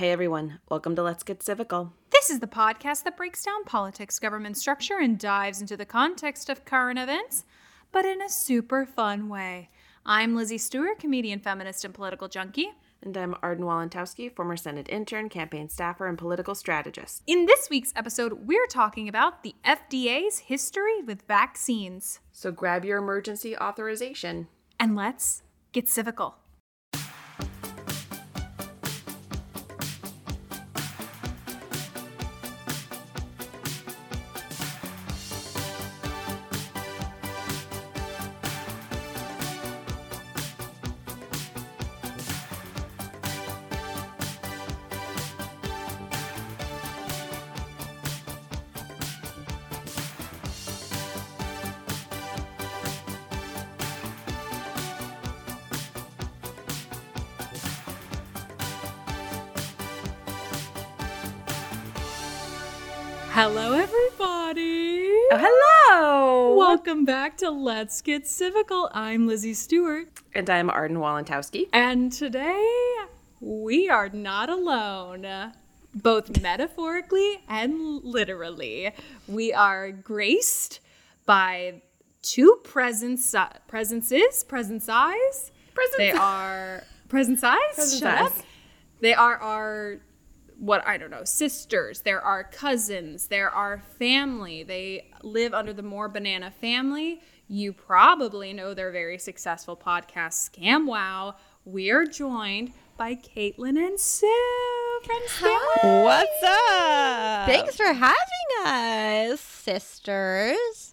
Hey everyone, welcome to Let's Get Civical. This is the podcast that breaks down politics, government structure, and dives into the context of current events, but in a super fun way. I'm Lizzie Stewart, comedian, feminist, and political junkie. And I'm Arden Walentowski, former Senate intern, campaign staffer, and political strategist. In this week's episode, we're talking about the FDA's history with vaccines. So grab your emergency authorization. And let's get civical. Welcome back to Let's Get Civical. I'm Lizzie Stewart. And I'm Arden Walentowski. And today, we are not alone, both metaphorically and literally. We are graced by two presence, presences, presence eyes. Presence They are presence eyes. Presence Shut up. They are our what I don't know, sisters, there are cousins, there are family. They live under the More Banana family. You probably know their very successful podcast, ScamWow. We are joined by Caitlin and Sue from Scam What's up? Thanks for having us, sisters,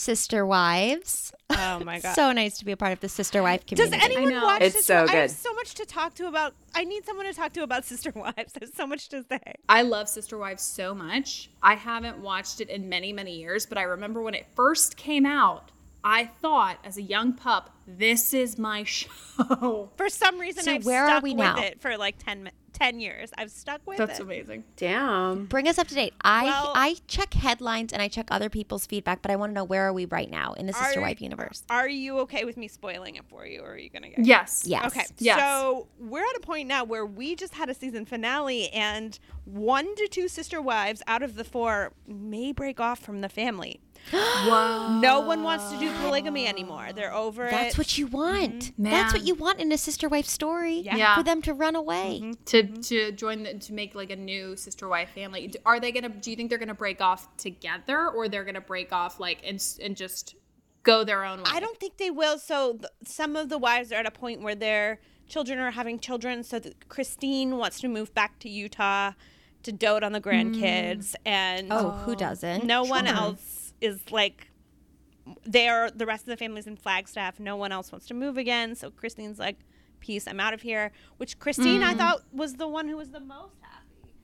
sister wives. Oh my god. So nice to be a part of the sister wife community. Does community. anyone know. watch It's Sister so good. I have so much to talk to about. I need someone to talk to about Sister Wives. There's so much to say. I love Sister Wives so much. I haven't watched it in many, many years, but I remember when it first came out, I thought as a young pup, this is my show. For some reason, So I've where are stuck we with now? it for like 10, mi- 10 years. I've stuck with it. That's it. amazing. Damn. Bring us up to date. I Well- I check headlines and I check other people's feedback, but I want to know where are we right now in the Sister Are- Wife universe? Are you okay with me spoiling it for you, or are you going to get Yes. Yes. Okay, Yes. so we're at a point now where we just had a season finale, and one to two sister wives out of the four may break off from the family. Wow. No one wants to do polygamy anymore. They're over That's it. That's what you mm-hmm. want. That's what you want in a sister wife story. Yeah. Yeah. For them to run away. Mm-hmm. to mm-hmm. to join the, to make like a new sister wife family. Are they gonna? Do you think they're gonna break off together, or they're gonna break off like and and just go their own way? I don't think they will. So th- some of the wives are at a point where their children are having children. So that Christine wants to move back to Utah to dote on the grandkids, mm. and Oh, who doesn't? no one else is like they are the rest of the family's in flagstaff no one else wants to move again so christine's like peace i'm out of here which christine i mm. thought was the one who was the most happy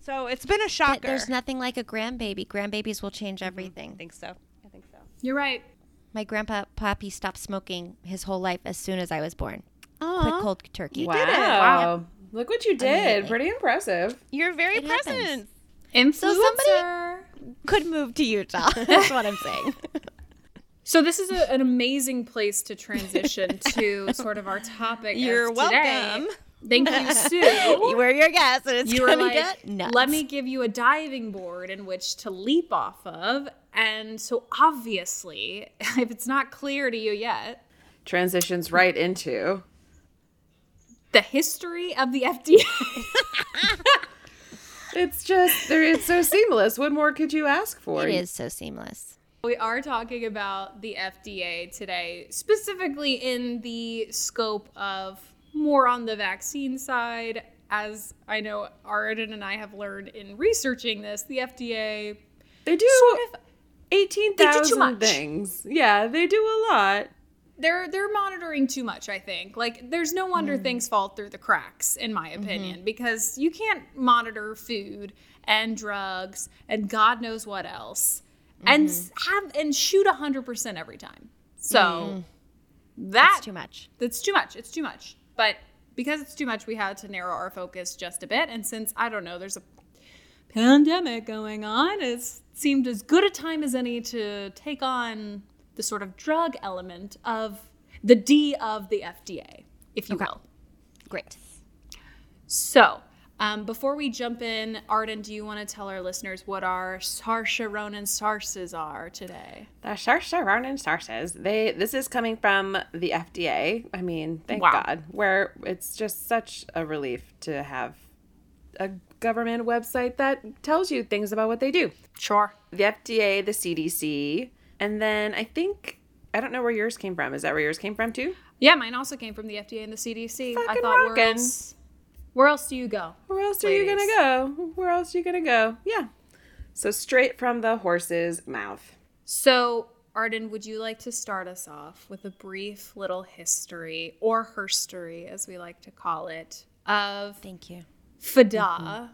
so it's been a But shocker there's nothing like a grandbaby. Grandbabies will change mm-hmm. everything i think so i think so You're right. My grandpa Poppy stopped smoking his whole life as soon as I was born. Quick cold turkey. wow. did it. Look what you did. Pretty impressive. you're very It happens. present Influencer. So somebody- Could move to Utah. That's what I'm saying. So this is a, an amazing place to transition to sort of our topic. You're today. welcome. Thank you, Sue. you were your guess, and it's you were gonna like, get nuts. let me give you a diving board in which to leap off of. And so obviously, if it's not clear to you yet, Transitions right into. the history of the FDA. It's just. It's so seamless. What more could you ask for? It is so seamless. We are talking about the FDA today, specifically in the scope of more on the vaccine side. As I know Arden and I have learned in researching this, the FDA They do sort of eighteen They do too thousand much. things. Yeah, they do a lot. They're they're monitoring too much i think. Like there's no wonder hmm. things fall through the cracks in my mm-hmm. opinion because you can't monitor food and drugs and god knows what else and mm-hmm. have and shoot 100% every time. So mm-hmm. that's too much. that's too much. It's too much. But because it's too much we had to narrow our focus just a bit. And since i don't know there's a pandemic going on it seemed as good a time as any to take on the sort of drug element of the D of the FDA, if you will. Great. So, um, before we jump in, Arden, do you want to tell our listeners what our Saoirse Ronan Sarses are today? The Saoirse Ronan sources. They this is coming from the FDA. I mean, thank Wow. God. Where it's just such a relief to have a government website that tells you things about what they do. Sure. The FDA, the CDC, and then I think I don't know where yours came from. Is that where yours came from too? Yeah, mine also came from the FDA and the CDC. I Fucking thought, where rockin'. else, where else do you go? Where else are you gonna go? Where else are you gonna go? Yeah. So straight from the horse's mouth. So, Arden, would you like to start us off with a brief little history, or herstory, as we like to call it, of Thank you. FDA?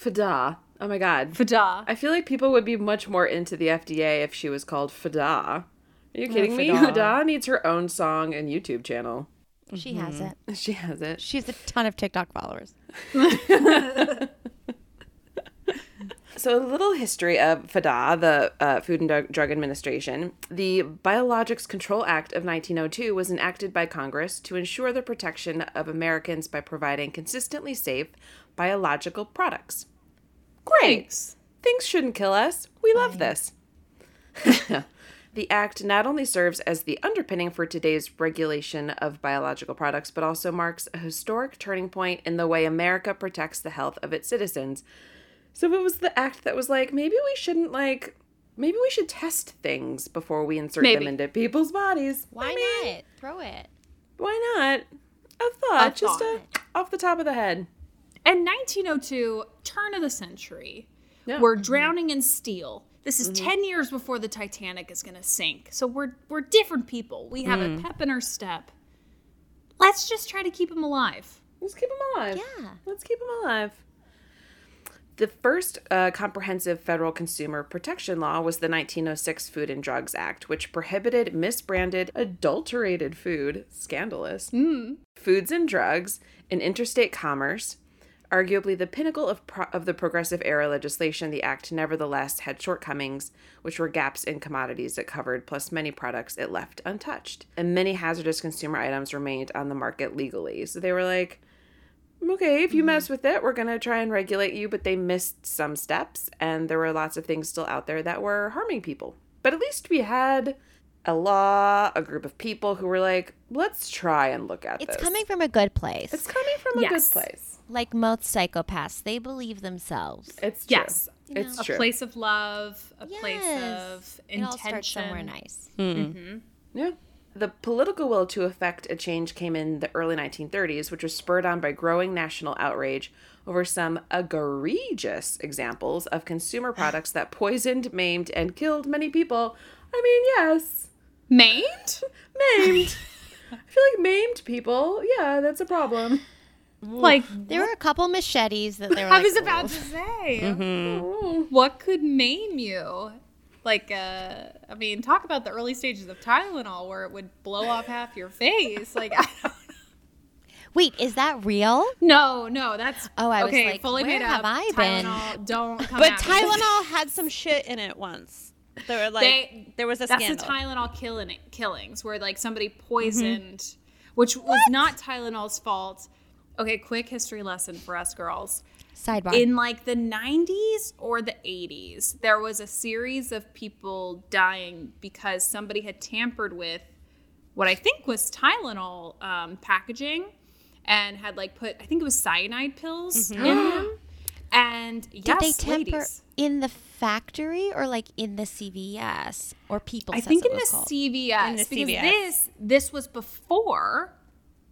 Fada. Oh my god. Fada. I feel like people would be much more into the FDA if she was called Fada. Are you kidding me? Fada. Fada needs her own song and YouTube channel. She has it. She has it. She has a ton of TikTok followers. So, a little history of FDA, the uh, Food and Drug- Drug Administration. The Biologics Control Act of 1902 was enacted by Congress to ensure the protection of Americans by providing consistently safe biological products. Great. Thanks. Things shouldn't kill us. We love this. the act not only serves as the underpinning for today's regulation of biological products, but also marks a historic turning point in the way America protects the health of its citizens. So it was the act that was like, maybe we shouldn't like maybe we should test things before we insert Maybe. them into people's bodies. Why I mean, not? Throw it. Why not? A thought, A just thought. A, off the top of the head. In 1902, turn of the century, Yeah. we're mm-hmm. drowning in steel. This is mm-hmm. 10 years before the Titanic is going to sink. So we're we're different people. We have a mm. pep in our step. Let's just try to keep them alive. Let's keep them alive. Yeah. Let's keep them alive. The first uh, comprehensive federal consumer protection law was the 1906 Food and Drugs Act, which prohibited misbranded, adulterated food, scandalous, mm. foods and drugs in interstate commerce. Arguably the pinnacle of, pro- of the progressive era legislation, the act nevertheless had shortcomings, which were gaps in commodities it covered, plus many products it left untouched. And many hazardous consumer items remained on the market legally. So they were like, okay, if you mm-hmm. mess with it, we're going to try and regulate you. But they missed some steps, and there were lots of things still out there that were harming people. But at least we had a law, a group of people who were like, let's try and look at It's this. It's coming from a good place. It's coming from a Yes. good place. Like most psychopaths, they believe themselves. It's true. Yes. It's a true. place of love, a Yes. place of It all intention. starts somewhere nice. Mm-hmm. Hmm. Yeah. The political will to effect a change came in the early 1930s, which was spurred on by growing national outrage over some egregious examples of consumer products that poisoned, maimed, and killed many people. I mean, yes, Maimed? maimed. I feel like maimed people, yeah, that's a problem. Like There were a couple machetes that they were. I like, was about "Ooh." to say. Oh. What could maim you? Like, uh, I mean, talk about the early stages of Tylenol where it would blow off half your face. Like, I don't, Wait, is that real? no, no, that's Oh, I was like, fully where made have up. I been? Tylenol, don't come But at me. Tylenol had some shit in it once. There were like They- there was a That's scandal. the Tylenol killing killings where like somebody poisoned, which was not Tylenol's fault. Okay, quick history lesson for us girls. Sidebar. In like the 90s or the 80s, there was a series of people dying because somebody had tampered with what I think was Tylenol um, packaging and had like put, I think it was cyanide pills in them. And Did they temper ladies. in the factory or like in the CVS or people? I says think it in the was called? CVS In the because CVS. this this was before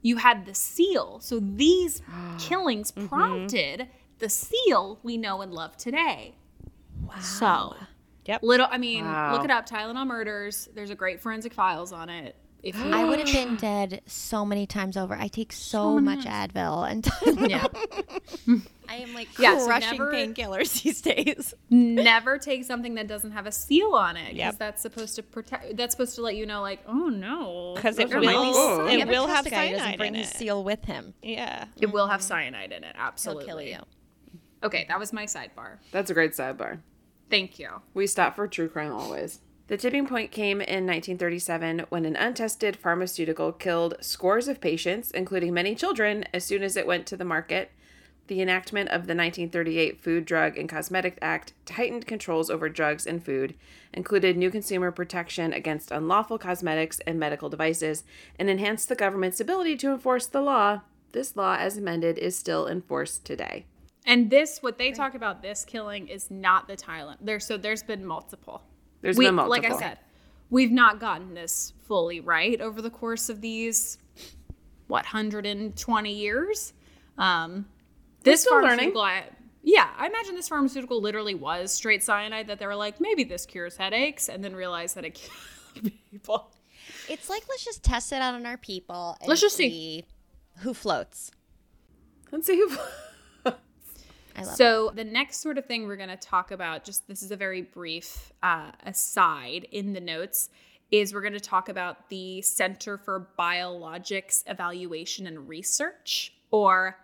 you had the seal. So these killings Mm-hmm. prompted the seal we know and love today. Wow. So, Yep. little I mean, Wow. look it up Tylenol murders. There's a great forensic files on it. If you I would have been dead so many times over. I take so, much Advil and yeah. I am like Yeah, Crushing never- painkillers these days. never take something that doesn't have a seal on it because Yep. that's supposed to protect that's supposed to let you know like, oh no. Because it there be will, Oh. it will have a doesn't cyanide bring in his it. seal with him. Yeah. it will have cyanide in it, He'll absolutely. kill you. Okay, that was my sidebar. That's a great sidebar. Thank you. We stop for true crime always. The tipping point came in 1937 when an untested pharmaceutical killed scores of patients, including many children, as soon as it went to the market. The enactment of the 1938 Food, Drug, and Cosmetic Act tightened controls over drugs and food, included new consumer protection against unlawful cosmetics and medical devices, and enhanced the government's ability to enforce the law. This law, as amended, is still in force today. And this, what they talk about, this killing is not the Tylenol. There, so there's been multiple. There's we, been multiple. Like I said, we've not gotten this fully right over the course of these, what, 120 years. Um, this still learning. pharmaceutical, I, yeah, I imagine this pharmaceutical literally was straight cyanide. That they were like, maybe this cures headaches, and then realized that it kills people. It's like let's just test it out on our people. And Let's just see. see who floats. Let's see who. I love it. So the next sort of thing we're going to talk about, just this is a very brief uh, aside in the notes, is we're going to talk about the Center for Biologics Evaluation and Research, or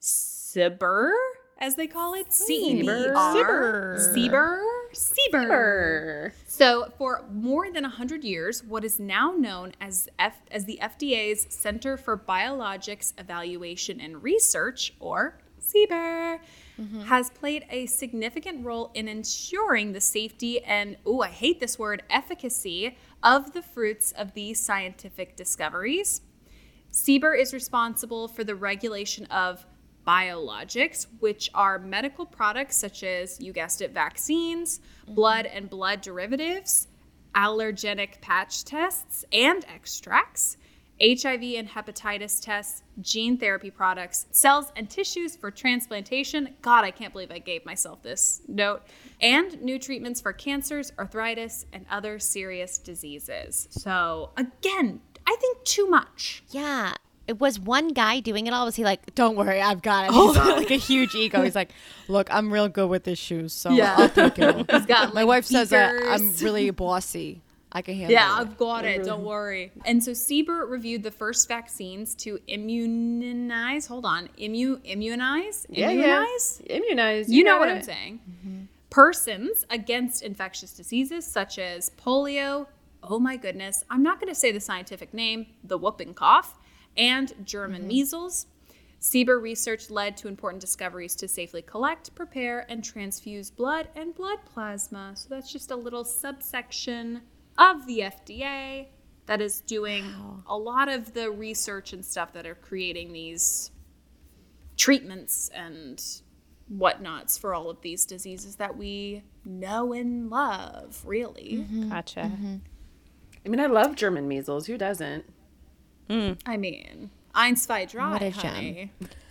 CBER, as they call it. C B R. CBER. CBER. So, for more than 100 years, what is now known as, F- as the FDA's Center for Biologics Evaluation and Research, or CBER, Mm-hmm. has played a significant role in ensuring the safety and, oh, I hate this word, efficacy of the fruits of these scientific discoveries. CBER is responsible for the regulation of biologics, which are medical products such as, you guessed it, vaccines, mm-hmm. blood and blood derivatives, allergenic patch tests and extracts, HIV and hepatitis tests, gene therapy products, cells and tissues for transplantation. God, I can't believe I gave myself this note. And new treatments for cancers, arthritis, and other serious diseases. So, again, I think too much. Yeah. It was one guy doing it all. Was he like, "Don't worry, I've got it"? Oh. He's got like a huge ego. He's like, "Look, I'm real good with this shoes, so Yeah. I'll take it." He's got My like, wife says that I'm really bossy. I can handle Yeah, it. I've got it. Don't mm-hmm. worry. And so CBER reviewed the first vaccines to immunize. Hold on, immu immunize, Yeah, immunize. yeah. Immunize. You know what it. I'm saying. Mm-hmm. Persons against infectious diseases such as polio. Oh my goodness, I'm not going to say the scientific name. The whooping cough and German mm-hmm. measles. CBER research led to important discoveries to safely collect, prepare, and transfuse blood and blood plasma. So that's just a little subsection of the FDA that is doing a lot of the research and stuff that are creating these treatments and whatnots for all of these diseases that we know and love, really. Mm-hmm. Gotcha. Mm-hmm. I mean, I love German measles. Who doesn't? Mm. I mean, eins, zwei, drei, What a honey.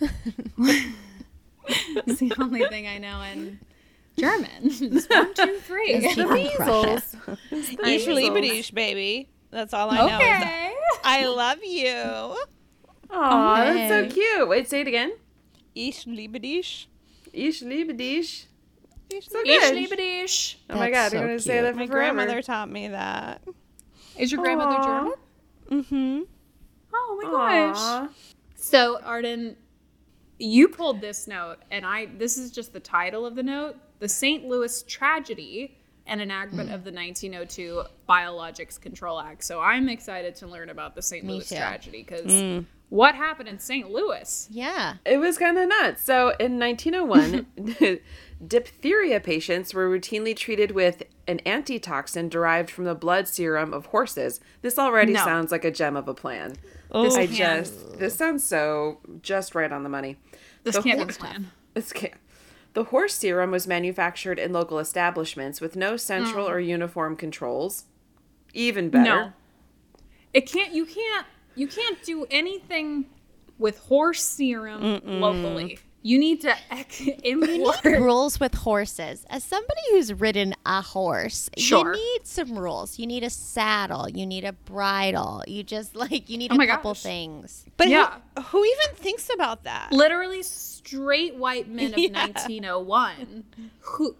it's the only thing I know in German. It's one, two, three. People crush it. Ich liebe dich, baby. That's all I know. Okay. I love you. Aw, that's so cute. Wait, say it again. Ich liebe dich. Ich liebe dich. So Ich liebe dich. Oh my god, so you're gonna say that for My forever. grandmother taught me that. Is your grandmother Aw. German? Mm-hmm. Oh my gosh. So Arden, you pulled this note, and I this is just the title of the note: "The St. Louis Tragedy: An Enactment of the 1902 Biologics Control Act." So I'm excited to learn about the St. Me Louis too. tragedy because mm. what happened in St. Louis? Yeah. It was kind of nuts. So in 1901, diphtheria patients were routinely treated with an antitoxin derived from the blood serum of horses. This already No. sounds like a gem of a plan. Oh. This I can't- just this sounds so just right on the money. This the can't be whole- the plan. This can't. The horse serum was manufactured in local establishments with no central hmm. or uniform controls. Even better. No, it can't. You can't. You can't do anything with horse serum locally. You need to ex- import. rules with horses. As somebody who's ridden a horse, Sure. you need some rules. You need a saddle. You need a bridle. You just like you need Oh a my couple gosh. things. But Yeah. who, who even thinks about that? literally straight white men of Yeah. 1901 who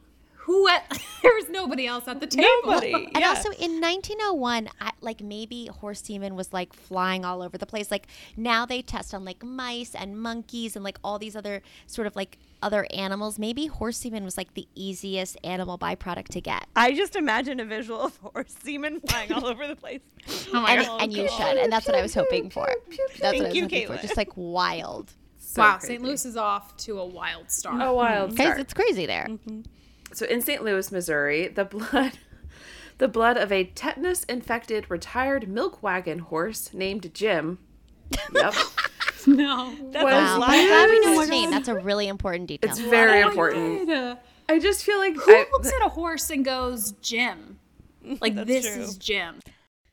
who there was nobody else at the table Nobody. And also in 1901, I, like maybe horse semen was like flying all over the place. Like now they test on like mice and monkeys and like all these other sort of like other animals. Maybe horse semen was like the easiest animal byproduct to get. I just imagine a visual of horse semen flying all over the place. oh my And, God. and you oh should. And that's what I was hoping for. That's what I was you, hoping for. Just like wild. So wow crazy. st louis is off to a wild start A wild mm-hmm. Guys, start. it's crazy there. Mm-hmm. So in St. Louis, Missouri, the blood the blood of a tetanus infected retired milk wagon horse named Jim. Yep. no That's Was a Wow. lot. I'm glad we know his name. That's a really important detail. It's very Oh important. God. I just feel like who I, looks at a horse and goes jim like this true. is jim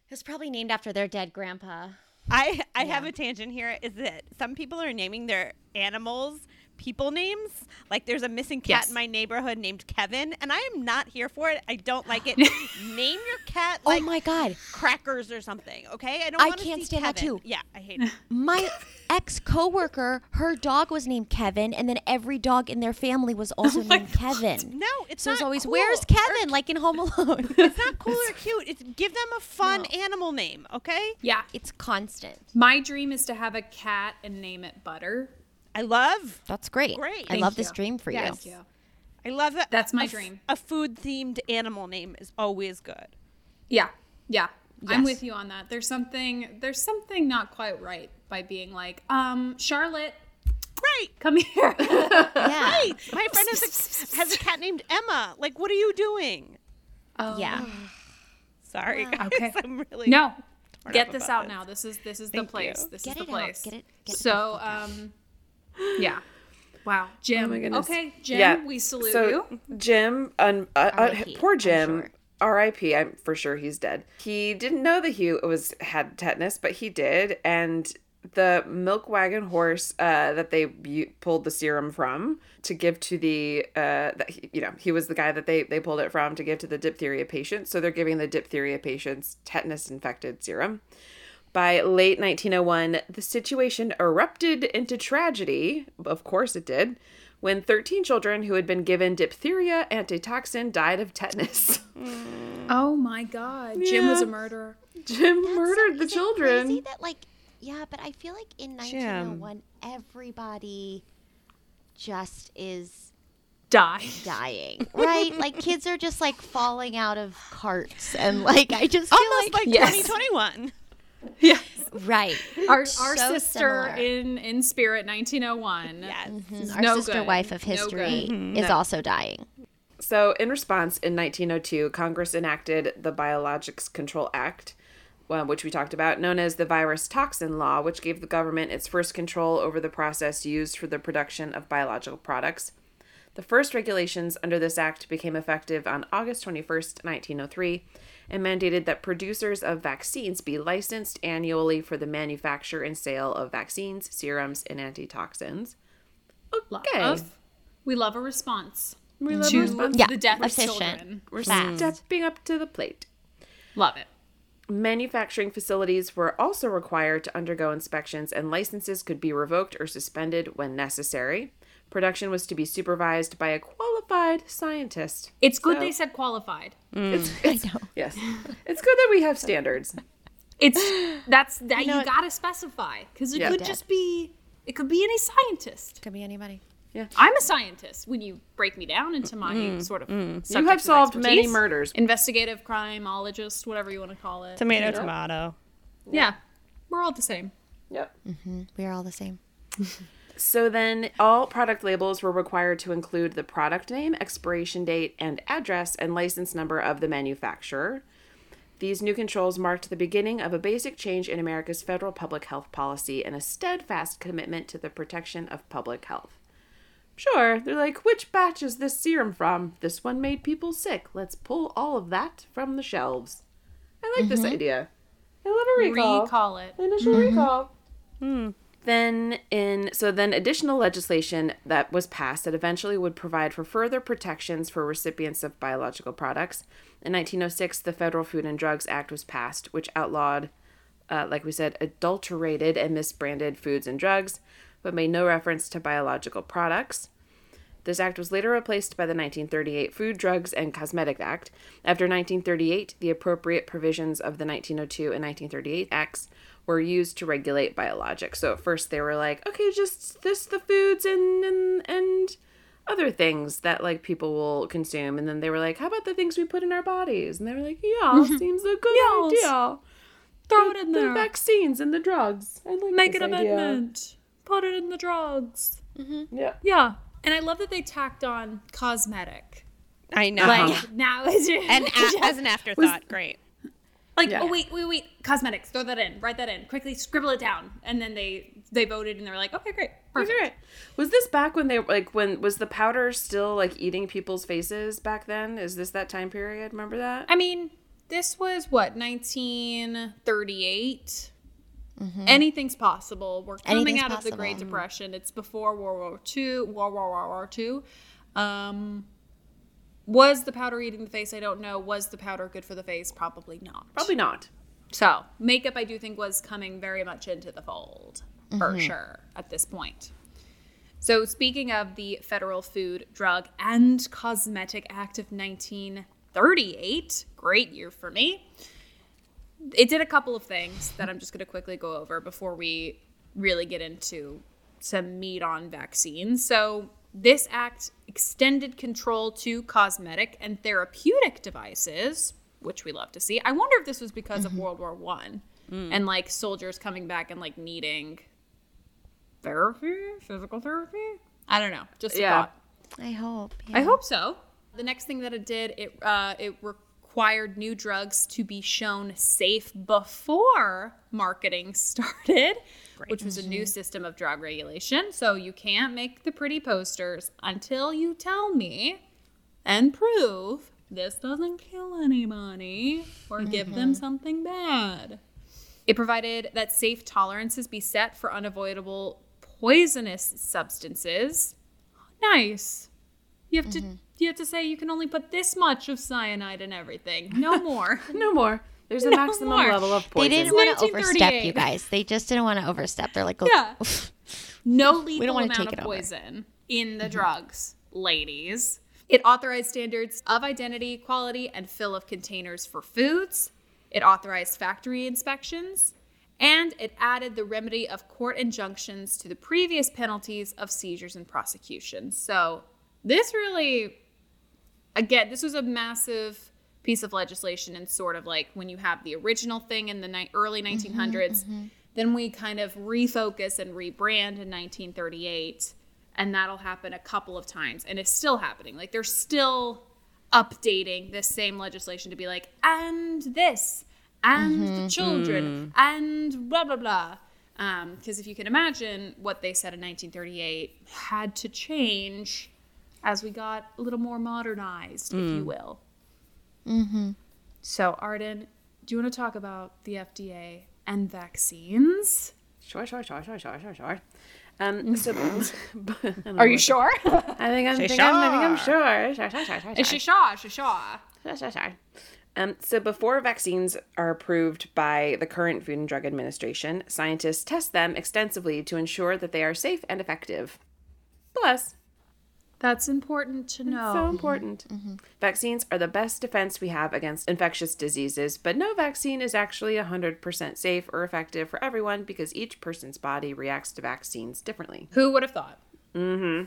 It's probably named after their dead grandpa. I I have a tangent here. Is that some people are naming their animals people names? Like there's a missing cat Yes. in my neighborhood named Kevin, and I am not here for it. I don't like it. Name your cat oh like oh my god. crackers or something. Okay, I don't. I can't see stand that too. Yeah, I hate it. My ex coworker, her dog was named Kevin, and then every dog in their family was oh also named Kevin. No, it's So not it's always, cool. where's Kevin? Er, like in Home Alone. It's not cool or cute. It's give them a fun animal name. Okay. yeah it's constant. my dream is to have a cat and name it butter I love. That's great. Great. I Thank love this dream for you. Thank you. you I love it. That's my A f- dream. A food themed animal name is always good. yeah yeah i'm Yes. with you on that there's something there's something not quite right by being like um charlotte Right. come here Yeah. Right. My friend has a, has a cat named Emma. Like, what are you doing? Oh. Yeah. Sorry, guys. Okay. I'm really No. torn Get this about out now. This is this is Thank the place. you. This Get is it the out. place. Get it- get it the so fuck out. um yeah. Wow. Jim. Oh my goodness. okay, Jim, Yeah. we salute so you. Jim, un, uh, uh, poor I'm Jim, sure. R.I.P. I'm for sure he's dead. He didn't know that he was had tetanus, but he did, and the milk wagon horse uh, that they u- pulled the serum from to give to the uh, that he, you know he was the guy that they they pulled it from to give to the diphtheria patients. So they're giving the diphtheria patients tetanus infected serum. By late 1901, the situation erupted into tragedy. Of course it did. When 13 children who had been given diphtheria antitoxin died of tetanus. Mm. Oh my god. Jim was Yeah. a murderer. Jim That's so- murdered the is it children. crazy that like yeah, but I feel like in 1901 everybody just is Die. dying, right? like kids are just like falling out of carts, and like I just feel Almost like Yes. 2021. Yes. right. Our, our So sister similar. in in spirit 1901. Yes. Mhm. Our no sister good. wife of history good. is also dying. So, in response, in 1902, Congress enacted the Biologics Control Act, uh, which we talked about, known as the Virus Toxin Law, which gave the government its first control over the process used for the production of biological products. The first regulations under this act became effective on August 21st, 1903, and mandated that producers of vaccines be licensed annually for the manufacture and sale of vaccines, serums, and antitoxins. Okay. Love. We love a response. We love to response. Yeah, the death of children. We're Fast. stepping up to the plate. Love it. Manufacturing facilities were also required to undergo inspections, and licenses could be revoked or suspended when necessary. Production was to be supervised by a qualified scientist. It's good So- they said qualified. It's, mm. it's, Yes, it's good that we have standards. It's that's that you, know what? gotta specify because it Yeah. could Dad. just be it could be any scientist. Could be anybody. Yeah. I'm a scientist when you break me down into my mm-hmm. sort of mm-hmm. You have of solved many murders. Investigative crimeologist, whatever you want to call it. Tomato, tomato. Yeah, we're all the same. Yep. Mm-hmm. We are all the same. So then, all product labels were required to include the product name, expiration date, and address and license number of the manufacturer. These new controls marked the beginning of a basic change in America's federal public health policy and a steadfast commitment to the protection of public health. Sure, they're like, which batch is this serum from? This one made people sick. Let's pull all of that from the shelves. I like this mm-hmm. idea. I love a recall. Recall it. Initial mm-hmm. recall. Hmm. Then in so then additional legislation that was passed that eventually would provide for further protections for recipients of biological products. In 1906, the Federal Food and Drugs Act was passed, which outlawed, uh, like we said, adulterated and misbranded foods and drugs, but made no reference to biological products. This act was later replaced by the 1938 Food, Drugs, and Cosmetic Act. After 1938, the appropriate provisions of the 1902 and 1938 acts were used to regulate biologics. So at first they were like, okay, just this the foods and and and other things that like people will consume, and then they were like, how about the things we put in our bodies? And they were like, yeah, mm-hmm. seems a good Yes. idea. Throw The- it in there the vaccines and the drugs. I like Make this an idea. amendment. Put it in the drugs. Mm-hmm. Yeah. Yeah. And I love that they tacked on cosmetic. I know. Like uh-huh. now is your- and a- as an afterthought, great. Like Yeah. oh wait wait wait cosmetics throw that in write that in quickly scribble it down and then they they voted and they were like okay great perfect Right. Was this back when they like when was the powder still like eating people's faces back then? Is this that time period? Remember that? I mean this was what 1938 anything's possible we're coming Anything's out of the Great. Depression it's before World War II World War War War II um was the powder eating the face I don't know was the powder good for the face probably not Probably not. So, makeup, I do think, was coming very much into the fold for mm-hmm. sure at this point. So, speaking of the Federal Food, Drug, and Cosmetic Act of 1938, great year for me. It did a couple of things that I'm just going to quickly go over before we really get into some meat on vaccines. So, this act extended control to cosmetic and therapeutic devices, which we love to see. I wonder if this was because of World War One and like soldiers coming back and like needing therapy, physical therapy. I don't know. Just a Yeah. thought. I hope. I hope so. The next thing that it did, it uh, it required new drugs to be shown safe before marketing started, which was a new mm-hmm. system of drug regulation. So you can't make the pretty posters until you tell me and prove this doesn't kill anybody or give them mm-hmm. something bad. It provided that safe tolerances be set for unavoidable poisonous substances. Nice. You have to mm-hmm. you have to say you can only put this much of cyanide in everything. No more. No more. There's a maximum more. level of poison. They didn't want to overstep you guys. They just didn't want to overstep. They're like, oh, Yeah. No lethal wanna amount take of it over. poison in the mm-hmm. drugs, ladies. It authorized standards of identity, quality, and fill of containers for foods. It authorized factory inspections. And it added the remedy of court injunctions to the previous penalties of seizures and prosecutions. So this really, again, this was a massive piece of legislation and sort of like when you have the original thing in the ni- early mm-hmm, 1900s mm-hmm. then we kind of refocus and rebrand in 1938 and that'll happen a couple of times and it's still happening. Like they're still updating this same legislation to be like and this and the mm-hmm, children and blah blah blah. Um, because if you can imagine what they said in 1938 had to change as we got a little more modernized if you mm. will so arden do you want to talk about the fda and vaccines Sure, sure, sure, sure, sure, sure, sure. Um, so, Are you sure? I think I'm, Say think I'm, I think I'm sure. Sure, sure, sure, sure, Is sure. she sure? She sure? Sure, sure, sure. Um, so before vaccines are approved by the current Food and Drug Administration, scientists test them extensively to ensure that they are safe and effective. Plus, That's important to know. so important. Mm-hmm. Mm-hmm. Vaccines are the best defense we have against infectious diseases, but no vaccine is actually 100% safe or effective for everyone because each person's body reacts to vaccines differently. Who would have thought? Mm-hmm.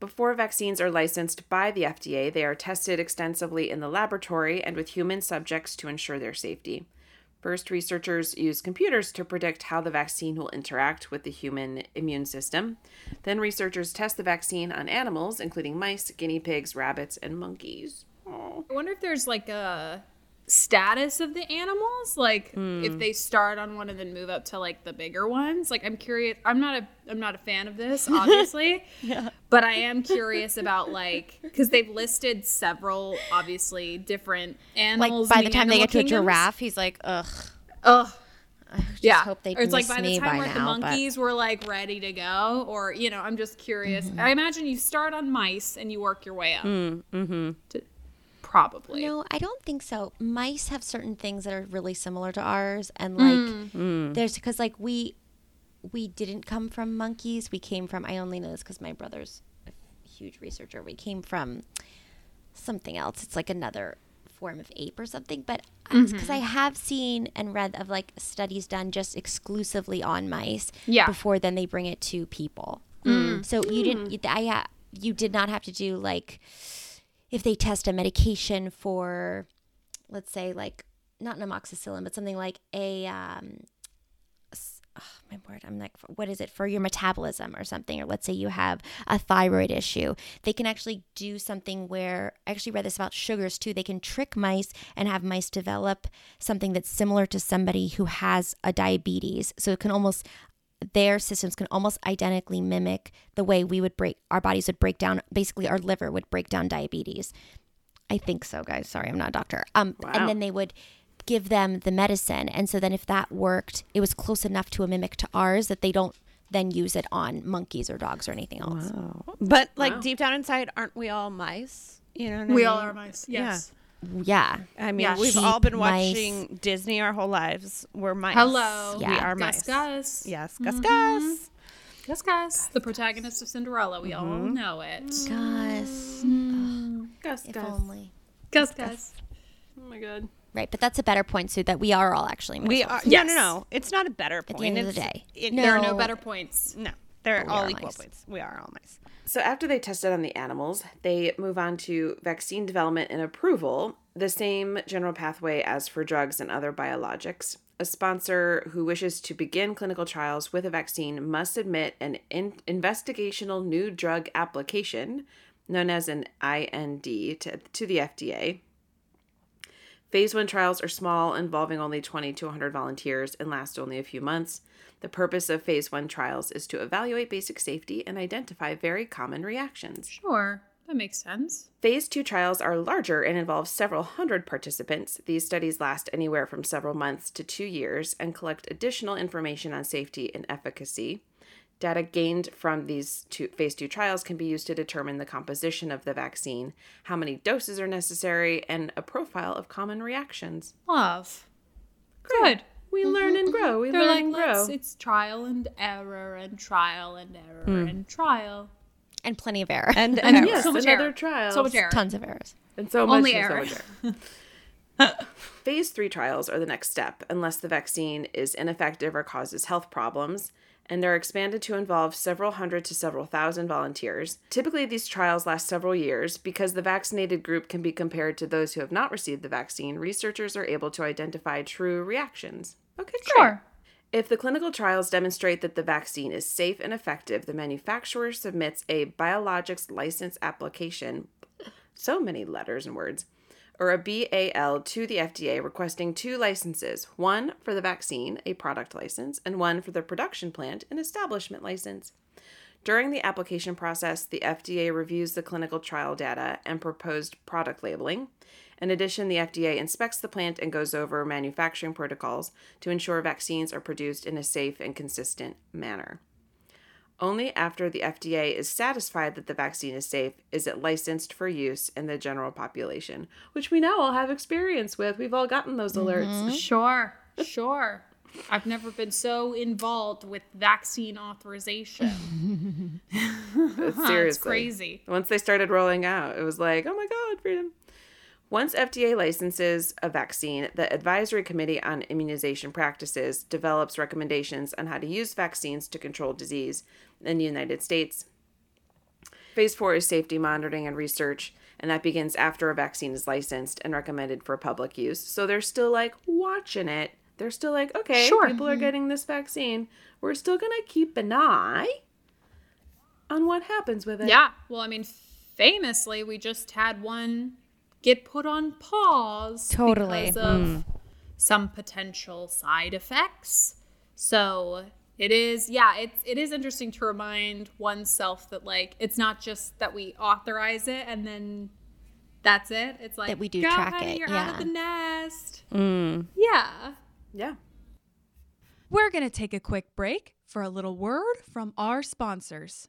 Before vaccines are licensed by the FDA, they are tested extensively in the laboratory and with human subjects to ensure their safety. First, researchers use computers to predict how the vaccine will interact with the human immune system. Then, researchers test the vaccine on animals, including mice, guinea pigs, rabbits, and monkeys. I wonder if there's like a status of the animals, like if they start on one and then move up to like the bigger ones. Like I'm curious. I'm not a I'm not a fan of this, obviously. yeah. But I am curious about like because they've listed several obviously different animals like by the time they get to a giraffe, he's like, ugh. Ugh. I just yeah. hope they or it's like by the me time by we're at the now, but- monkeys, we're like ready to go. Or, you know, I'm just curious. Mm-hmm. I imagine you start on mice and you work your way up. Mm-hmm. Probably. No, I don't think so. Mice have certain things that are really similar to ours, and mm. like mm. there's because like we we didn't come from monkeys. We came from. I only know this because my brother's a huge researcher. We came from something else. It's like another form of ape or something. But because I mm-hmm. have seen and read of like studies done just exclusively on mice. Yeah. Before then they bring it to people. Mm. So you didn't. I uh, you did not have to do like if they test a medication for, let's say, like not an amoxicillin, but something like a, um, oh, my word, I'm like, what is it for your metabolism or something? Or let's say you have a thyroid issue. They can actually do something where, I actually read this about sugars too. They can trick mice and have mice develop something that's similar to somebody who has a diabetes. So it can almost, their systems can almost identically mimic the way we would break our bodies would break down basically our liver would break down diabetes i think so guys sorry i'm not a doctor um Wow. and then they would give them the medicine and so then if that worked it was close enough to a mimic to ours that they don't then use it on monkeys or dogs or anything else But like deep down inside, aren't we all mice? You know, what I We mean? all are mice. Yes. yeah I mean, Yeah. we've all been Sheep, mice. watching Disney our whole lives. We're mice. Hello. we are Gus mice. Gus. Yes, Gus mm-hmm. Gus. Gus Gus. The protagonist of Cinderella. We all mm-hmm. know it. gus mm-hmm. Gus, if Gus. only Gus Gus. Oh my god. right but that's a better point sue that we are all actually mice We are. Yes. No, no, no. It's not a better point. at the end of the day it- no, There are no better points. No, they're we all are equal mice. points. We are all mice. So after they tested on the animals, they move on to vaccine development and approval, the same general pathway as for drugs and other biologics. A sponsor who wishes to begin clinical trials with a vaccine must submit an in- investigational new drug application, known as an IND, to, to the FDA. Phase 1 trials are small, involving only 20 to 100 volunteers, and last only a few months. The purpose of Phase 1 trials is to evaluate basic safety and identify very common reactions. Sure. That makes sense. Phase 2 trials are larger and involve several hundred participants. These studies last anywhere from several months to two years and collect additional information on safety and efficacy. Data gained from these two phase two trials can be used to determine the composition of the vaccine, how many doses are necessary, and a profile of common reactions. Love. Good. We learn and grow. We They're learn like, and grow. let's, it's trial and error and trial and error hmm. and trial. And plenty of error. And, And and yes, so much another error. trial. So much error. Tons of errors. And so much Only and so much error. Phase three trials are the next step, unless the vaccine is ineffective or causes health problems, and they're expanded to involve several hundred to several thousand volunteers. Typically, these trials last several years. Because the vaccinated group can be compared to those who have not received the vaccine, researchers are able to identify true reactions. Okay, great. Sure. If the clinical trials demonstrate that the vaccine is safe and effective, the manufacturer submits a biologics license application, so many letters and words, or a BAL to the FDA requesting two licenses one for the vaccine, a product license, and one for the production plant, an establishment license. During the application process, the FDA reviews the clinical trial data and proposed product labeling. In addition, the FDA inspects the plant and goes over manufacturing protocols to ensure vaccines are produced in a safe and consistent manner. Only after the FDA is satisfied that the vaccine is safe is it licensed for use in the general population, which we now all have experience with. We've all gotten those mm-hmm. alerts. Sure. Sure. I've never been so involved with vaccine authorization. Seriously. It's crazy. Once they started rolling out, it was like, oh my God, freedom. Once FDA licenses a vaccine, the Advisory Committee on Immunization Practices develops recommendations on how to use vaccines to control disease in the United States. Phase four is safety monitoring and research, and that begins after a vaccine is licensed and recommended for public use. So they're still like watching it. They're still like, okay, Sure. people are mm-hmm. getting this vaccine. We're still going to keep an eye on what happens with it. Yeah. Well, I mean, famously, we just had one get put on pause Totally. because of some potential side effects. So it is, yeah, it's it is interesting to remind oneself that like it's not just that we authorize it and then that's it. It's like That we do go, track honey, it, You're out of the nest. Mm. Yeah. Yeah. We're going to take a quick break for a little word from our sponsors.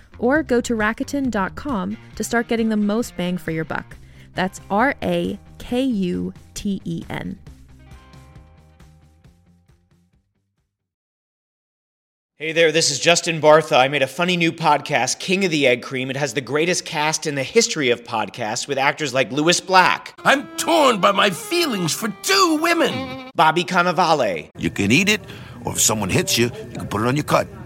Or go to Rakuten.com to start getting the most bang for your buck. That's R A K U T E N. Hey there, this is Justin Bartha. I made a funny new podcast, King of the Egg Cream. It has the greatest cast in the history of podcasts with actors like Lewis Black, I'm torn by my feelings for two women. Bobby Cannavale, You can eat it, or if someone hits you, you can put it on your cut.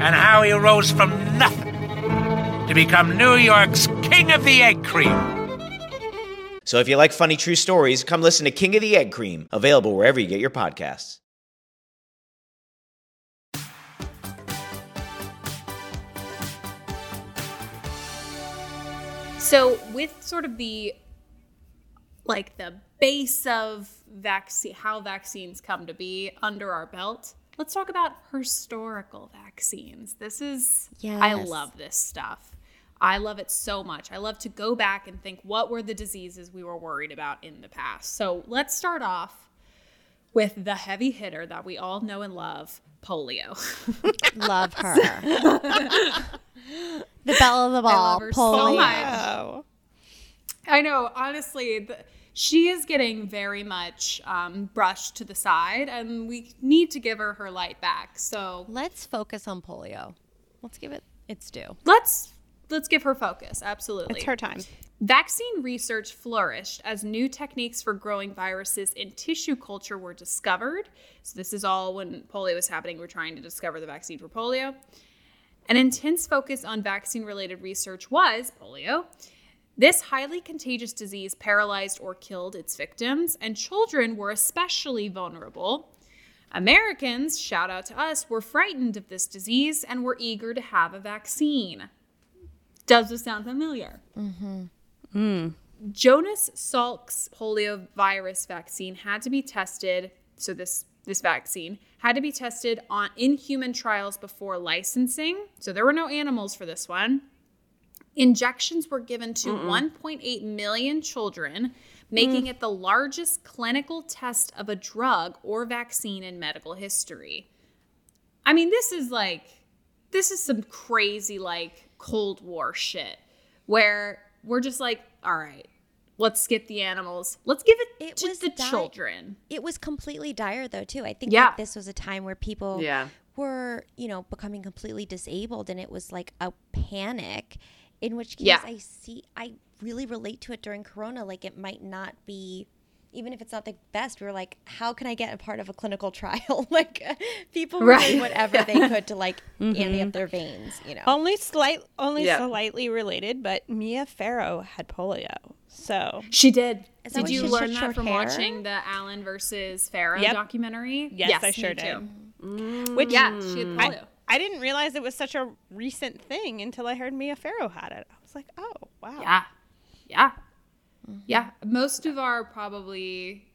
and how he rose from nothing to become New York's King of the Egg Cream. So if you like funny true stories, come listen to King of the Egg Cream, available wherever you get your podcasts. So with sort of the like the base of vaccine how vaccines come to be under our belt, let's talk about historical vaccines. This is, I love this stuff. I love it so much. I love to go back and think what were the diseases we were worried about in the past. So let's start off with the heavy hitter that we all know and love polio. Love her. the bell of the I ball. love her so polio. much. I know, honestly, the, she is getting very much um, brushed to the side, and we need to give her her light back. So Let's focus on polio. Let's give it its due. let's let's give her focus. Absolutely, It's her time. Vaccine research flourished as new techniques for growing viruses in tissue culture were discovered. So, this is all when polio was happening. We're trying to discover the vaccine for polio. An intense focus on vaccine related research was polio. This highly contagious disease paralyzed or killed its victims, and children were especially vulnerable. Americans, shout out to us, were frightened of this disease and were eager to have a vaccine. Does this sound familiar? Mm-hmm. Mm. Jonas Salk's polio virus vaccine had to be tested. So this this vaccine had to be tested on in human trials before licensing. So there were no animals for this one. Injections were given to 1.8 million children, making mm. it the largest clinical test of a drug or vaccine in medical history. I mean, this is like this is some crazy like Cold War shit where we're just like, all right, let's skip the animals. Let's give it, It to was the di- children. It was completely dire though too. I think Yeah. like, this was a time where people Yeah. were, you know, becoming completely disabled and it was like a panic in which case Yeah. I see I really relate to it during corona like it might not be even if it's not the best, we were like, how can I get a part of a clinical trial? like, people were Right. doing whatever they could to like mm-hmm. ante up their veins, you know. Only slight, only Yeah. slightly related, but Mia Farrow had polio. So She did. Is Did you she learn that from hair? watching the Allen versus Farrow Yep. documentary? yes, I me sure too. did. Mm. Which Yeah, she had polio. I didn't realize it was such a recent thing until I heard Mia Farrow had it. I was like, oh wow. Yeah. Yeah. Mm-hmm. Yeah. Most of our probably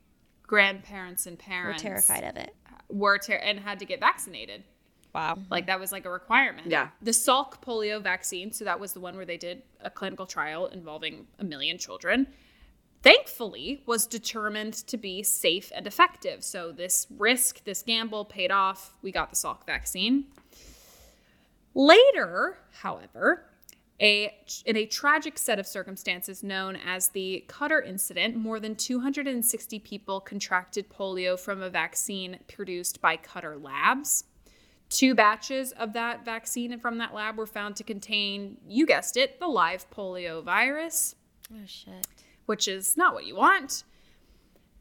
grandparents and parents were terrified of it. were ter- and had to get vaccinated. Wow. Like that was like a requirement. Yeah. The Salk polio vaccine, so that was the one where they did a clinical trial involving a million children. Thankfully, was determined to be safe and effective. So this risk, this gamble paid off. We got the Salk vaccine. Later, however, a, in a tragic set of circumstances known as the Cutter incident, more than 260 people contracted polio from a vaccine produced by Cutter Labs. Two batches of that vaccine from that lab were found to contain, you guessed it, the live polio virus, Oh shit. Which is not what you want.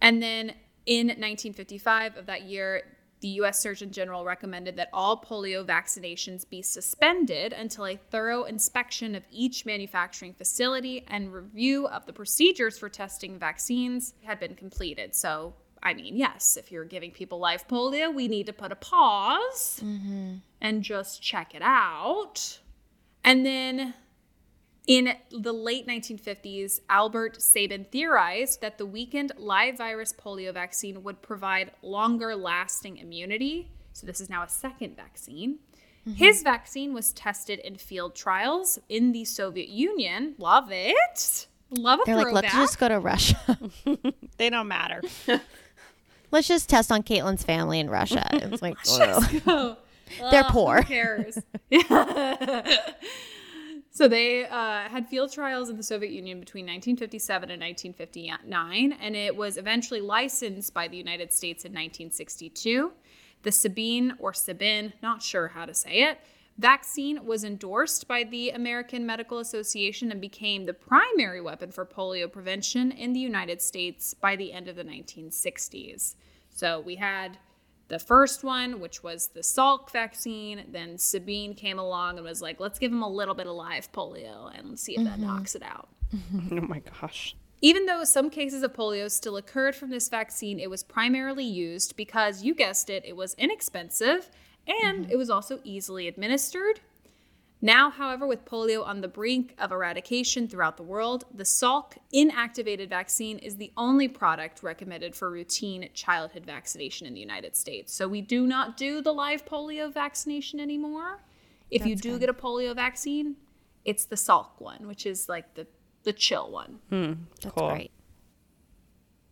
And then in 1955 of that year, the US Surgeon General recommended that all polio vaccinations be suspended until a thorough inspection of each manufacturing facility and review of the procedures for testing vaccines had been completed. So, I mean, yes, if you're giving people live polio, we need to put a pause mm-hmm. and just check it out. And then in the late 1950s, Albert Sabin theorized that the weakened live virus polio vaccine would provide longer lasting immunity. So, this is now a second vaccine. Mm-hmm. His vaccine was tested in field trials in the Soviet Union. Love it. Love a They're like, let's just go to Russia. They don't matter. let's just test on Caitlin's family in Russia. It's like. They're Ugh, poor. Who cares? So they uh, had field trials in the Soviet Union between 1957 and 1959, and it was eventually licensed by the United States in 1962. The Sabine or Sabin, not sure how to say it, vaccine was endorsed by the American Medical Association and became the primary weapon for polio prevention in the United States by the end of the 1960s. So we had the first one, which was the Salk vaccine. Then Sabine came along and was like, let's give him a little bit of live polio and see if that mm-hmm. knocks it out. oh my gosh. Even though some cases of polio still occurred from this vaccine, it was primarily used because, you guessed it, it was inexpensive and mm-hmm. it was also easily administered. Now, however, with polio on the brink of eradication throughout the world, the Salk inactivated vaccine is the only product recommended for routine childhood vaccination in the United States. So we do not do the live polio vaccination anymore. If you do good. get a polio vaccine, it's the Salk one, which is like the the chill one. That's Cool. great.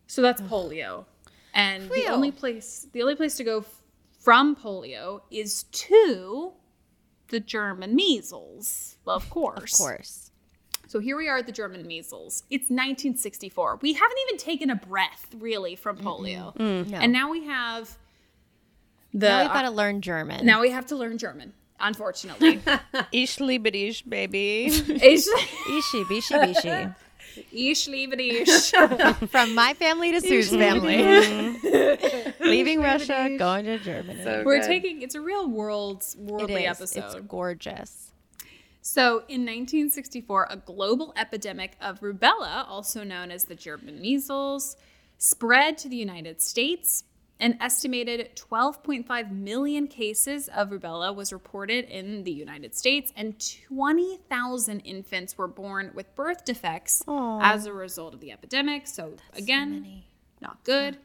So that's polio. And the only place the only place to go f- from polio is to the German measles. Of course. Of course. So here we are at the German measles. It's 1964. We haven't even taken a breath really from polio. No. And now we have the now we've got to learn German. now we have to learn German, unfortunately. Ich liebe dich, baby. Ich bishi, bishi. ich liebe dich. From my family to Sue's family. Leaving Russia, going to Germany. So We're good. taking it's a real world's it worldly is. episode. It's gorgeous. So, in 1964, a global epidemic of rubella, also known as the German measles, spread to the United States. An estimated 12.5 million cases of rubella was reported in the United States, and 20,000 infants were born with birth defects as a result of the epidemic. So, again, not good.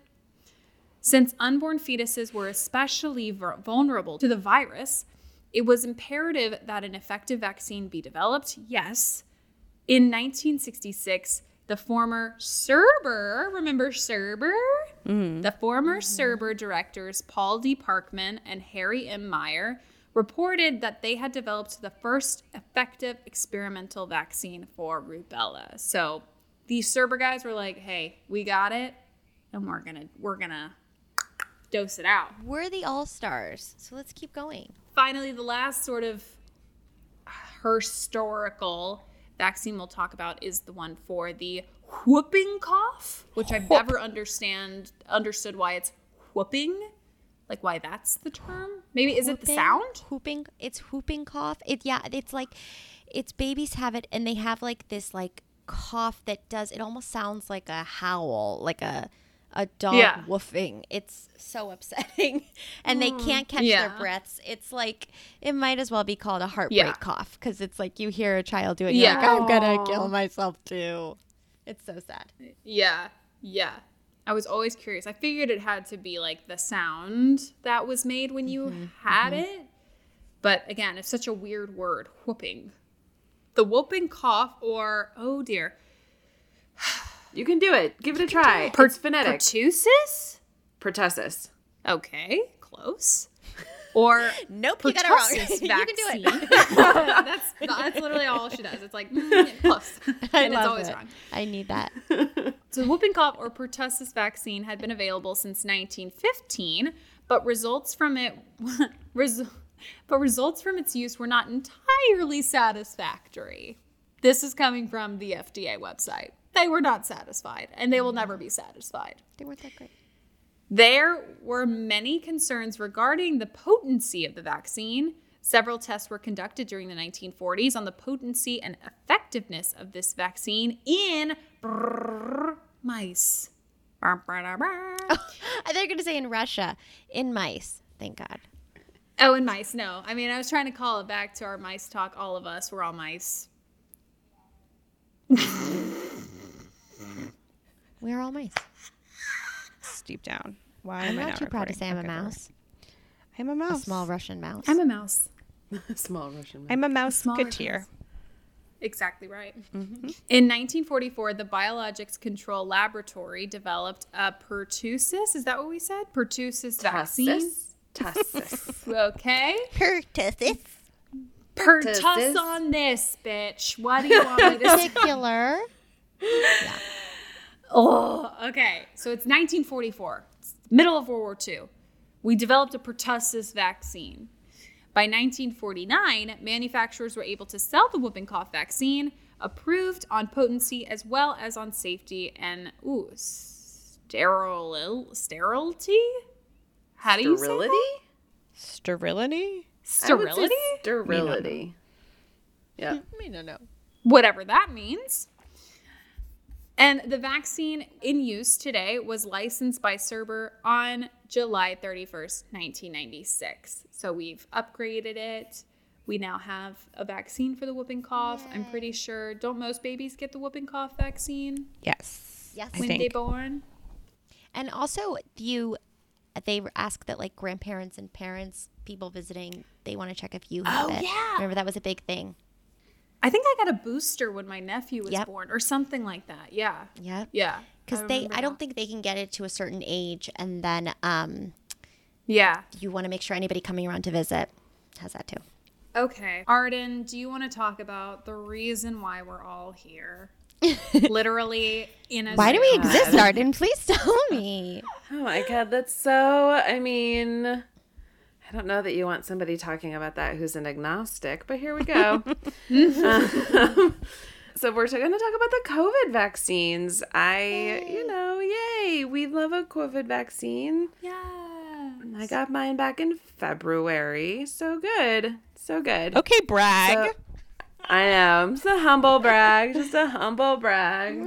Since unborn fetuses were especially vulnerable to the virus, it was imperative that an effective vaccine be developed. Yes. In 1966, the former CBER, remember CBER? Mm-hmm. The former CBER directors Paul D. Parkman and Harry M. Meyer reported that they had developed the first effective experimental vaccine for rubella. So these CBER guys were like, "Hey, we got it, and we're gonna we're gonna dose it out." We're the all stars, so let's keep going. finally, the last sort of historical vaccine we'll talk about is the one for the whooping cough, which I've never understand understood why it's whooping, like why that's the term. Maybe is it the sound? Whooping. It's whooping cough. It yeah. It's like, it's babies have it, and they have like this like cough that does. It almost sounds like a howl, like a a dog Yeah. woofing. It's so upsetting, and they can't mm, catch Yeah. their breaths. It's like it might as well be called a heartbreak Yeah. cough because it's like you hear a child do it. You're like, Yeah. I'm gonna kill myself too. It's so sad. Yeah, yeah. I was always curious. I figured it had to be like the sound that was made when you mm-hmm. had mm-hmm. it. But again, it's such a weird word, whooping. The whooping cough, or oh dear, You can do it. Give it a try. Per- it's phonetic. pertussis? Pertussis. Okay, close. Or Nope, you got it wrong. You can do it. that's that's literally all she does. It's like mm, close, I and it's always it. wrong. I need that. So, the whooping cough or pertussis vaccine had been available since 1915, but results from it, res, but results from its use were not entirely satisfactory. This is coming from the FDA website. They were not satisfied, and they will never be satisfied. They weren't that great. There were many concerns regarding the potency of the vaccine. Several tests were conducted during the 1940s on the potency and effectiveness of this vaccine in mice. Brr. They're going to say in Russia, in mice. Thank God. Oh, in mice. No, I mean I was trying to call it back to our mice talk. All of us, we're all mice. We're all mice. Deep down. Why I'm am I not too proud to say I'm a Okay, there we mouse. go. I'm a mouse. A small Russian mouse. I'm a mouse. Small Russian. Mouse. I'm a mouse Smaller musketeer. Exactly right. Mm-hmm. In 1944, the Biologics Control Laboratory developed a pertussis. Is that what we said? Pertussis vaccine. Tussis. Tussis. Okay. Pertussis. Pertuss Pertussis. on this, bitch. What do you want me to say? Particular. Oh, okay. So it's 1944, it's middle of World War II. We developed a pertussis vaccine. By 1949, manufacturers were able to sell the whooping cough vaccine, approved on potency as well as on safety and ooh, sterile sterility. How do you say Sterility? that? Sterility? I Sterility? Sterility. Yeah. I don't know. whatever that means. And the vaccine in use today was licensed by CBER on July 31st, 1996. So we've upgraded it. we now have a vaccine for the whooping cough. I'm pretty sure. Don't most babies get the whooping cough vaccine Yes. Yes. When think. they born? And also, you they ask that like grandparents and parents, people visiting, they want to check if you have Oh, it. yeah. Remember that was a big thing. I think I got a booster when my nephew was Yep. born, or something like that. Yeah, Yeah. yeah. Because they, remember I don't think they can get it to a certain age, and then um, Yeah. you want to make sure anybody coming around to visit has that too. Okay. Arden, do you want to talk about the reason why we're all here? Literally in a Why do we Zoom. exist, Arden? Please tell me. Oh my god, that's so. I mean, I don't know that you want somebody talking about that who's an agnostic, but here we go. Um, so we're going to talk about the COVID vaccines. I, you know, yay, we love a COVID vaccine. Yeah. I got mine back in February. So good. So good. Okay, brag. So- I know. Just a humble brag. Just a humble brag.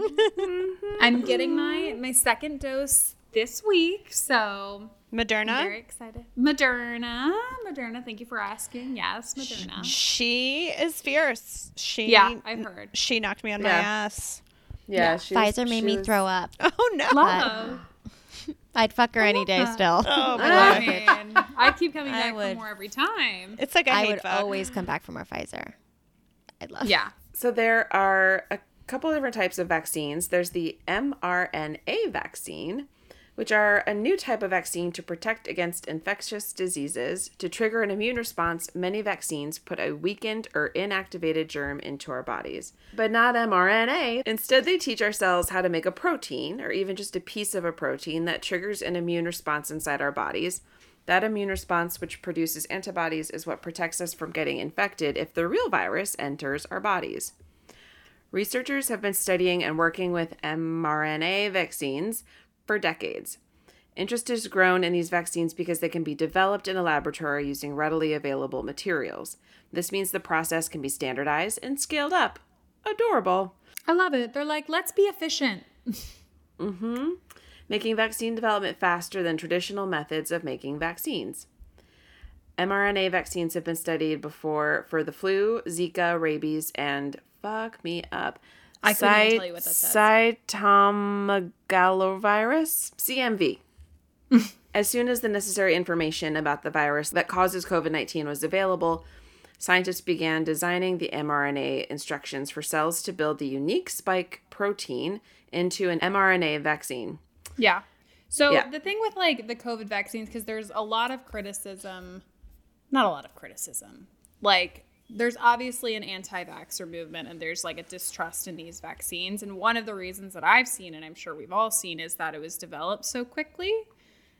I'm getting my my second dose this week, so Moderna. I'm very excited. Moderna, Moderna. Thank you for asking. Yes, Moderna. She is fierce. She Yeah, I've heard. She knocked me on my ass. Yeah, she was- Pfizer made me was- throw up. Oh no. Love. I'd fuck her any day still. Oh my I god. mean, I keep coming back for would. more every time. It's like I, hate would fuck. always come back for more Pfizer. I'd love. Yeah. So there are a couple of different types of vaccines. There's the mRNA vaccine, which are a new type of vaccine to protect against infectious diseases. To trigger an immune response, many vaccines put a weakened or inactivated germ into our bodies. But not mRNA. Instead, they teach our cells how to make a protein, or even just a piece of a protein, that triggers an immune response inside our bodies. That immune response, which produces antibodies, is what protects us from getting infected if the real virus enters our bodies. Researchers have been studying and working with mRNA vaccines for decades. Interest has grown in these vaccines because they can be developed in a laboratory using readily available materials. This means the process can be standardized and scaled up. Adorable. I love it. They're like, let's be efficient. Mm-hmm. Making vaccine development faster than traditional methods of making vaccines. mRNA vaccines have been studied before for the flu, Zika, rabies, and fuck me up. I couldn't tell you what that says. Cytomegalovirus, CMV. as soon as the necessary information about the virus that causes COVID 19 was available, scientists began designing the mRNA instructions for cells to build the unique spike protein into an mRNA vaccine. Yeah. So Yeah. the thing with like the COVID vaccines, because there's a lot of criticism, not a lot of criticism. Like there's obviously an anti-vaxxer movement and there's like a distrust in these vaccines. And one of the reasons that I've seen, and I'm sure we've all seen, is that it was developed so quickly.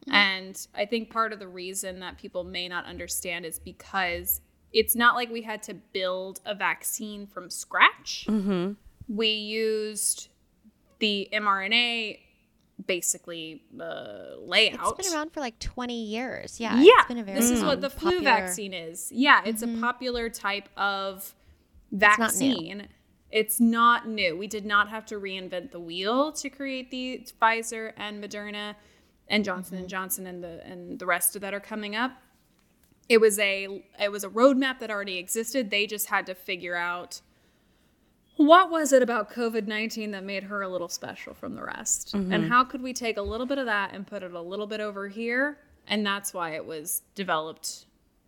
Mm-hmm. And I think part of the reason that people may not understand is because it's not like we had to build a vaccine from scratch. Mm-hmm. We used the mRNA basically uh, layout. It's been around for like 20 years. Yeah. Yeah, It's been a very this is what the flu popular- Mm-hmm. vaccine is. Yeah, it's a popular type of not new. vaccine. It's not new. We did not have to reinvent the wheel to create the Pfizer and Moderna and Johnson Mm-hmm. and Johnson and the and the rest of that are coming up. It was a it was a roadmap that already existed. They just had to figure out what was it about COVID 19 that made her a little special from the rest? And how could we take a little bit of that and put it a little bit over here? And that's why it was developed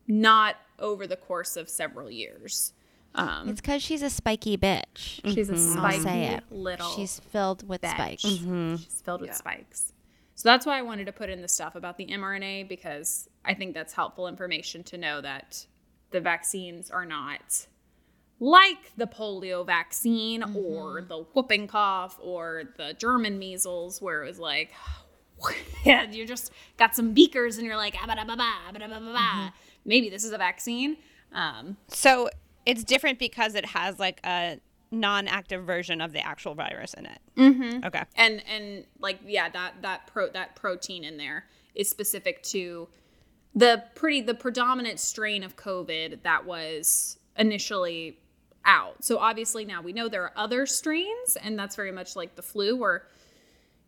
not over the course of several years. Um, It's because she's a spiky bitch. she's a I'll spiky say it. little. She's filled with bitch. spikes. She's filled with spikes. So that's why I wanted to put in the stuff about the mRNA because I think that's helpful information to know that the vaccines are not like the polio vaccine or the whooping cough or the German measles, where it was like, yeah, you just got some beakers and you're like, ba. maybe this is a vaccine. Um, So it's different because it has like a non-active version of the actual virus in it. Mm-hmm. Okay. and and like yeah that that pro that protein in there is specific to the pretty the predominant strain of covid that was initially out so obviously now we know there are other strains and that's very much like the flu where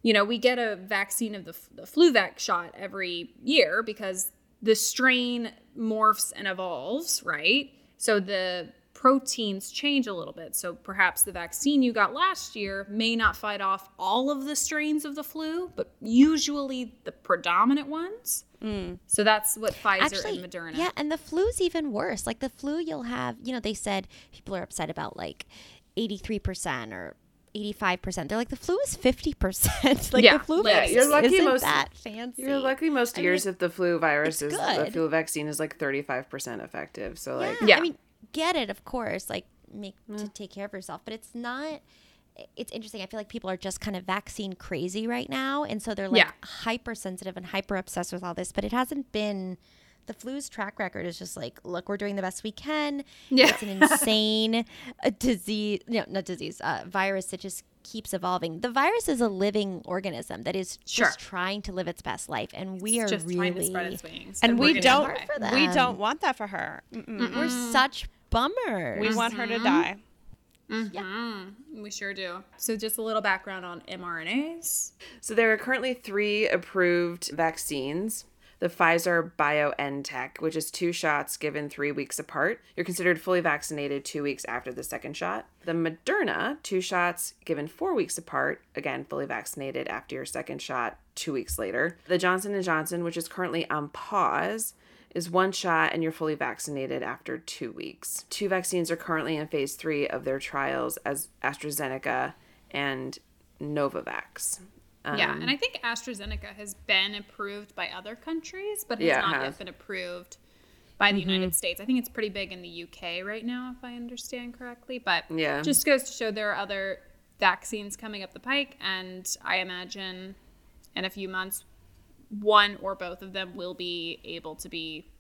you know we get a vaccine of the, the flu vac shot every year because the strain morphs and evolves right So the proteins change a little bit. So perhaps the vaccine you got last year may not fight off all of the strains of the flu, but usually the predominant ones. Mm. So that's what Pfizer Actually, and Moderna. yeah, and the flu's even worse. Like the flu, you'll have, you know, they said people are upset about like 83% or 85%. They're like, the flu is 50%. like Yeah, the flu yeah, you're lucky isn't most- that fancy. You're lucky most I years mean, of the flu virus is the flu vaccine is like 35% effective. So like yeah, Yeah. I mean, get it, of course, like make to take care of yourself, but it's not. It's interesting. I feel like people are just kind of vaccine crazy right now, and so they're like Yeah. hypersensitive and hyper obsessed with all this. But it hasn't been. The flu's track record is just like, look, we're doing the best we can. Yeah. It's an insane uh, disease, no, not disease, uh, virus that just keeps evolving. The virus is a living organism that is Sure. just trying to live its best life, and we are just really trying to spread its wings. And we're we don't we don't want that for her. Mm-mm. we're such bummers. We want her to die. Mm-hmm. We sure do. So just a little background on mRNAs. So there are currently three approved vaccines. The Pfizer BioNTech, which is two shots given three weeks apart. You're considered fully vaccinated two weeks after the second shot. The Moderna, two shots given four weeks apart. Again, fully vaccinated after your second shot two weeks later. The Johnson & Johnson, which is currently on pause, is one shot and you're fully vaccinated after two weeks. Two vaccines are currently in phase three of their trials as AstraZeneca and Novavax. yeah, Um, and I think AstraZeneca has been approved by other countries, but has Yeah, not has. yet been approved by the United States. I think it's pretty big in the UK right now, if I understand correctly. But Yeah. just goes to show there are other vaccines coming up the pike, and I imagine in a few months, one or both of them will be able to be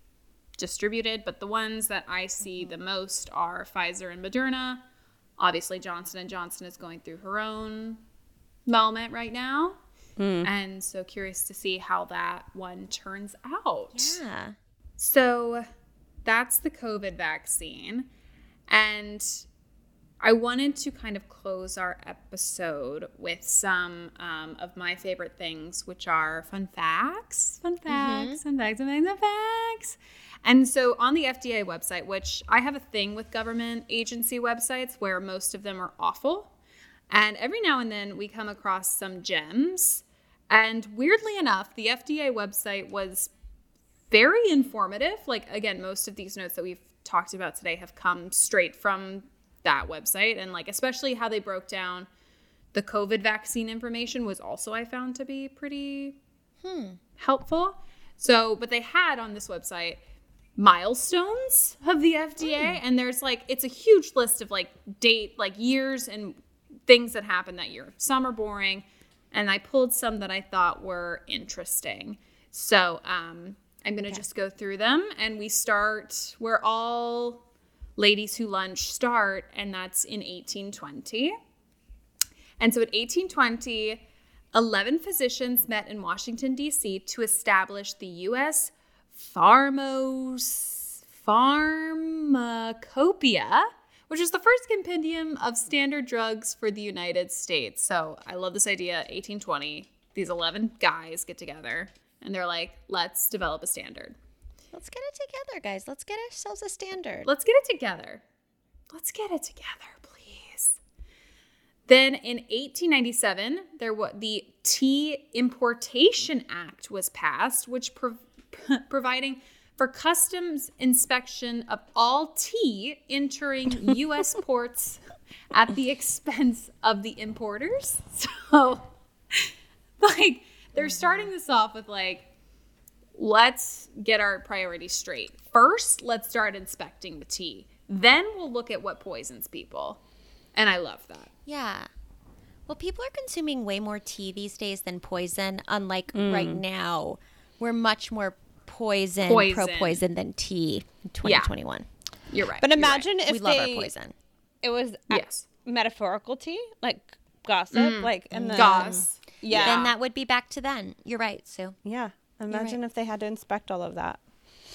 distributed. But the ones that I see the mm-hmm. most are Pfizer and Moderna. Obviously, Johnson and Johnson is going through her own moment right now. Mm. And so curious to see how that one turns out. Yeah. So that's the COVID vaccine. And I wanted to kind of close our episode with some um, of my favorite things, which are fun facts, fun facts, fun facts, fun facts, fun facts. And so on the FDA website, which I have a thing with government agency websites where most of them are awful. And every now and then we come across some gems. And weirdly enough, the FDA website was very informative. Like, again, most of these notes that we've talked about today have come straight from that website. And, like, especially how they broke down the COVID vaccine information was also, I found to be pretty helpful. So, but they had on this website milestones of the FDA, and there's like, it's a huge list of like date, like years and things that happened that year. Some are boring, and I pulled some that I thought were interesting. So um, I'm going to just go through them, and we start We're all ladies who lunch start, and that's in 1820. And so at 1820, 11 physicians met in Washington, D.C. to establish the U.S. Pharmos- Pharmacopoeia, which is the first compendium of standard drugs for the United States. So I love this idea. 1820, these 11 guys get together and they're like, let's develop a standard. Let's get it together, guys. Let's get ourselves a standard. Let's get it together. Let's get it together, please. Then in 1897, there was the Tea Importation Act was passed, which prov- providing for customs inspection of all tea entering U.S. ports at the expense of the importers. So, like, they're oh, starting this off with like, let's get our priorities straight. First, let's start inspecting the tea. Then we'll look at what poisons people. And I love that. Yeah. Well, people are consuming way more tea these days than poison. Unlike mm. right now, we're much more poison, Poison. pro poison than tea in 2021. You're right. But You're right. imagine if we love they, our poison. it was a- Yes. metaphorical tea, like mm. gossip, like and then Goss. Yeah, Then that would be back to then. You're right, Sue. yeah. Imagine if they had to inspect all of that.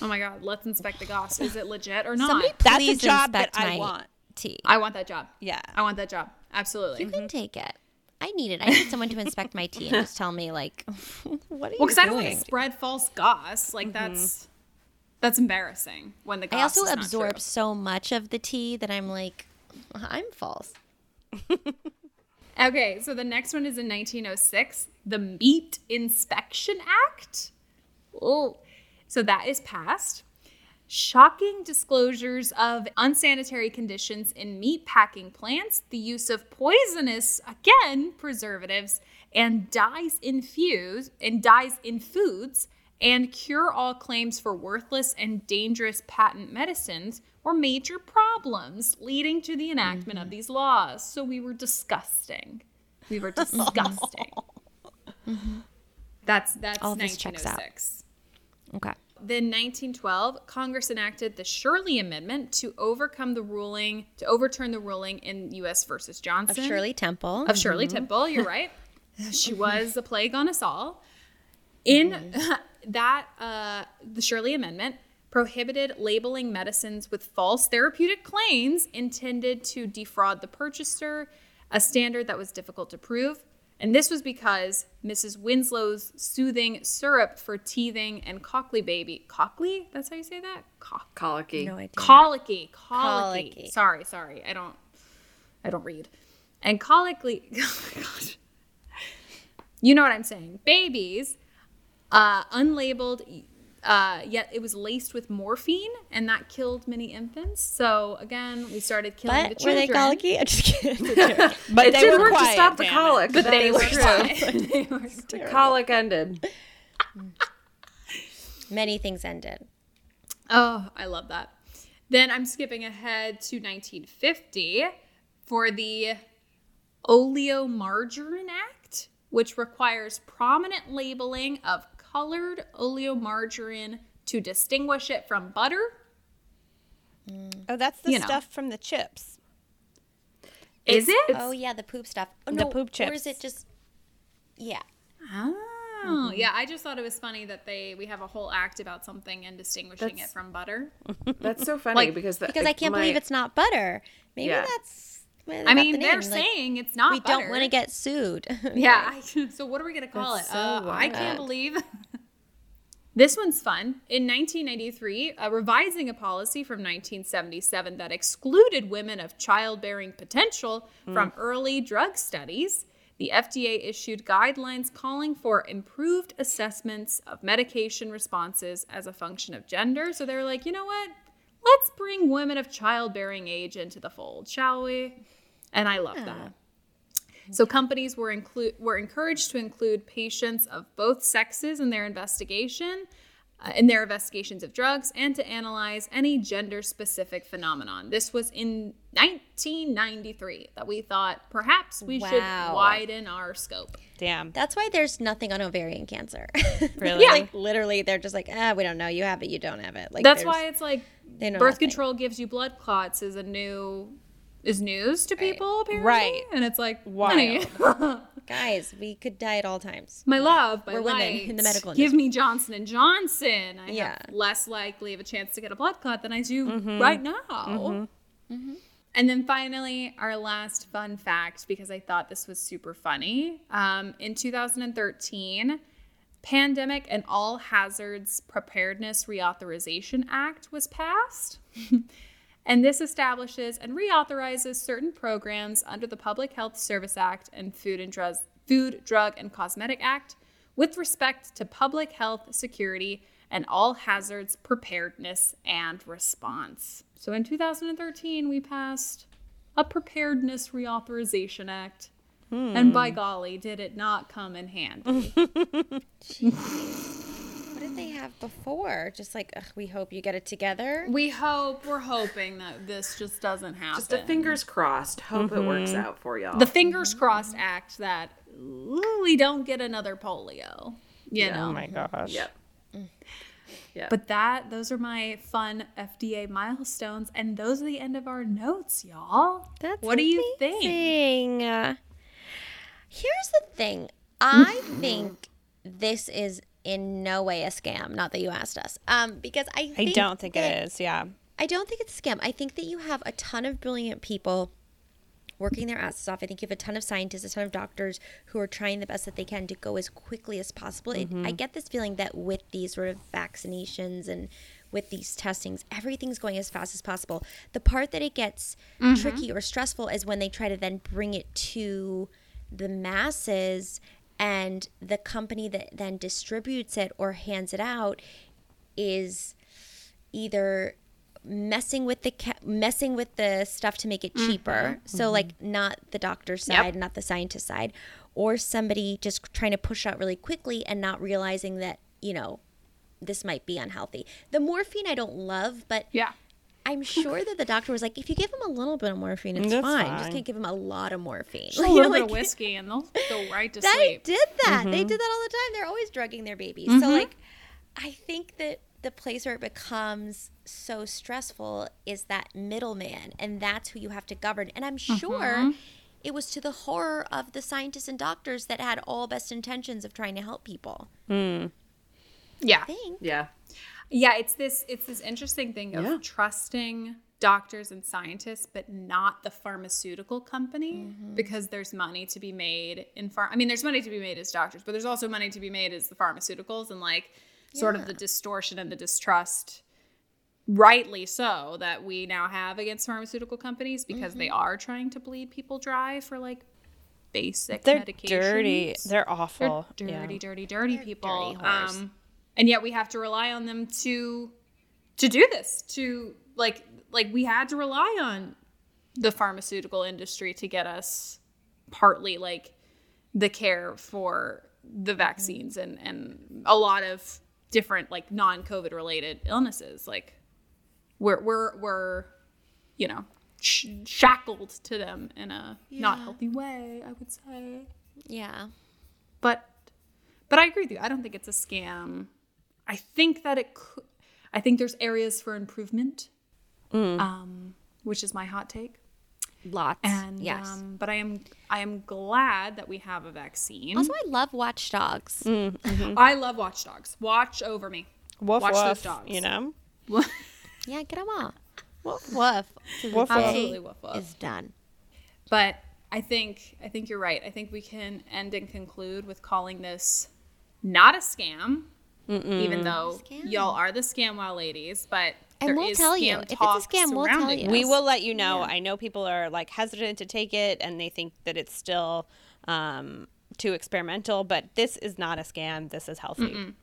Oh my God, let's inspect the goss. Is it legit or not? Somebody That's a please job that I want. Tea. I want that job. Yeah. I want that job. Absolutely. You can mm-hmm. take it. I need it. I need someone to inspect my tea and just tell me like, what are Well, you Well, because I don't want to spread false goss. Like mm-hmm. that's That's embarrassing when the I also is not absorb true. so much of the tea that I'm like, I'm false. Okay, so the next one is in 1906, the Meat Inspection Act. Oh, so that is passed. Shocking disclosures of unsanitary conditions in meat packing plants, the use of poisonous, again, preservatives, and dyes infused and dyes in foods, and cure all claims for worthless and dangerous patent medicines were major problems leading to the enactment of these laws. So we were disgusting. We were disgusting. That's that's All this checks out. 1906. Okay. Then 1912, Congress enacted the Sherley Amendment to overcome the ruling, to overturn the ruling in U.S. versus Johnson. Of Shirley Temple. Of Shirley Mhm. Temple, you're right. she was a plague on us all. In that, uh, the Sherley Amendment prohibited labeling medicines with false therapeutic claims intended to defraud the purchaser, a standard that was difficult to prove. And this was because Mrs. Winslow's soothing syrup for teething and cockley baby. Cockley? That's how you say that? Co- Colicky. No idea. colicky. Colicky. Colicky. Sorry, sorry. I don't I don't read. And colicky gosh. You know what I'm saying. Babies, uh, unlabeled, uh, yet it was laced with morphine, and that killed many infants. So again, we started killing But the were they colicky? I'm just kidding. But it they did were work to stop the damn it. colic, But that they were true. They were The colic ended. Many things ended. Oh, I love that. Then I'm skipping ahead to 1950 for the Oleomargarine Act, which requires prominent labeling of colored oleomargarine to distinguish it from butter. Oh, that's the You know. stuff from the chips. Is it? Oh yeah, the poop stuff. Oh, The no, poop chips. Or is it just? Yeah. Oh, mm-hmm. yeah. I just thought it was funny that they we have a whole act about something and distinguishing it from butter. That's so funny Like, because the, Because I can't my- believe it's not butter. Maybe Yeah. that's. I mean, the they're. Like, saying it's not we butter. don't want to get sued. Yeah. So what are we gonna call That's it? so Uh, I can't believe. this one's fun. In 1993, uh, revising a policy from 1977 that excluded women of childbearing potential from early drug studies, the FDA issued guidelines calling for improved assessments of medication responses as a function of gender. So they're like, you know what? Let's bring women of childbearing age into the fold, shall we? And I love that. So companies were include were encouraged to include patients of both sexes in their investigation, uh, in their investigations of drugs, and to analyze any gender-specific phenomenon. This was in 1993 that we thought perhaps we should widen our scope. Damn. That's why there's nothing on ovarian cancer. Really? yeah. Like literally, they're just like, ah, we don't know. You have it. You don't have it. Like That's why it's like birth nothing. control gives you blood clots is a new is news to people apparently. Right. And it's like, why guys, we could die at all times. My love, my We're women in the medical industry. Give me Johnson and Johnson. I Yeah. have less likely of a chance to get a blood clot than I do Mhm. right now. Mm-hmm. And then finally, our last fun fact, because I thought this was super funny. Um, in 2013, Pandemic and All Hazards Preparedness Reauthorization Act was passed. and this establishes and reauthorizes certain programs under the Public Health Service Act and Food and Drug, Food, Drug and Cosmetic Act with respect to public health, security, and all hazards preparedness and response. So in 2013, we passed a Preparedness Reauthorization Act. And hmm. by golly, did it not come in handy? What did they have before? Just like, ugh, we hope you get it together. we hope, we're hoping that this just doesn't happen. Just a fingers crossed. Hope it works mm-hmm. out for y'all. the fingers crossed act that we don't get another polio. You Yeah. know. Oh my gosh. Yep. Mm. Yeah. But that those are my fun FDA milestones, and those are the end of our notes, y'all. That's what do you think? Here's the thing. I think this is in no way a scam. Not that you asked us. Um, because I I think don't think it is. Yeah. I don't think it's a scam. I think that you have a ton of brilliant people working their asses off. I think you have a ton of scientists, a ton of doctors who are trying the best that they can to go as quickly as possible. It, I get this feeling that with these sort of vaccinations and with these testings, everything's going as fast as possible. The part that it gets tricky or stressful is when they try to then bring it to the masses and the company that then distributes it or hands it out is either messing with the ca- messing with the stuff to make it mm-hmm. cheaper so mm-hmm. like not the doctor's side not the scientist side or somebody just trying to push out really quickly and not realizing that you know this might be unhealthy. The morphine i don't love but Yeah. I'm sure that the doctor was like if you give him a little bit of morphine it's That's fine. You just can't give him a lot of morphine A You know, little bit like- of whiskey and they'll go right to they sleep. did that. Mm-hmm. They did that all the time. They're always drugging their babies. So like, I think that the place where it becomes so stressful is that middleman, and that's who you have to govern. And I'm sure Mm-hmm. it was to the horror of the scientists and doctors that had all best intentions of trying to help people. Yeah. I think. Yeah. Yeah, it's this it's this interesting thing of Yeah. trusting doctors and scientists but not the pharmaceutical company because there's money to be made in phar- I mean there's money to be made as doctors, but there's also money to be made as the pharmaceuticals and like sort of the distortion and the distrust rightly so that we now have against pharmaceutical companies because they are trying to bleed people dry for like basic They're medications. dirty. They're awful. They're Yeah. dirty, dirty, dirty people. dirty um, and yet we have to rely on them to to do this. To like like we had to rely on the pharmaceutical industry to get us partly like the care for the mm-hmm. vaccines and and a lot of different like non-covid related illnesses like we're we're we're you know sh- shackled to them in a not healthy way i would say Yeah. but but I agree with you. I don't think it's a scam. I think that it could. I think there's areas for improvement, um, which is my hot take. Lots. And yes. um, but I am I am glad that we have a vaccine. also, I love Watch Dogs. I love Watch Dogs. Watch over me. Woof Watch woof, those dogs. You know. Yeah, get them off. Woof woof. Woof, woof. Absolutely woof woof. is done. But I think I think you're right. I think we can end and conclude with calling this not a scam, even though Scam. y'all are the ScamWow ladies. But And there we'll is tell you. If it's a scam, we'll tell you. We will let you know. I know people are like hesitant to take it and they think that it's still um, too experimental, but this is not a scam. This is healthy.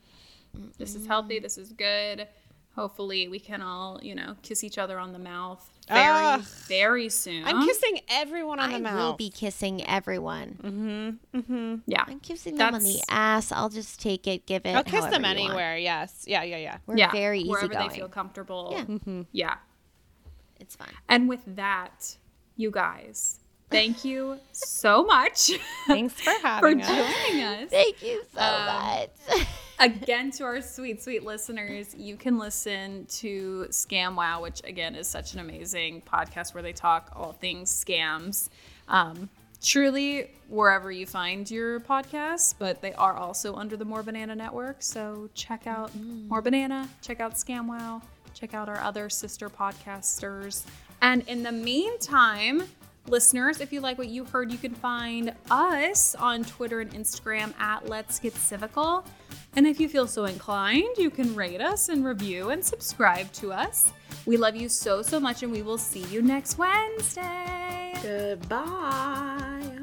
This is healthy. This is good. Hopefully, we can all, you know, kiss each other on the mouth very, Ugh. very soon. I'm kissing everyone on the mouth. I will be kissing everyone. Mm-hmm. Mm-hmm. Yeah, I'm kissing them on the ass. I'll just take it, give it. I'll kiss them anywhere. Yes. Yeah. Yeah. Yeah. We're yeah, very wherever easygoing. they feel comfortable. Yeah. yeah. It's fun. And with that, you guys, thank you so much Thanks for for having us. joining us. Thank you so Um, much. again to our sweet sweet listeners you can listen to ScamWow which again is such an amazing podcast where they talk all things scams. Um, truly wherever you find your podcasts but they are also under the more banana network so check out more banana check out ScamWow check out our other sister podcasters. And in the meantime Listeners, if you like what you heard, you can find us on Twitter and Instagram at Let's Get Civical. And if you feel so inclined, you can rate us and review and subscribe to us. We love you so, so much, and we will see you next Wednesday. Goodbye.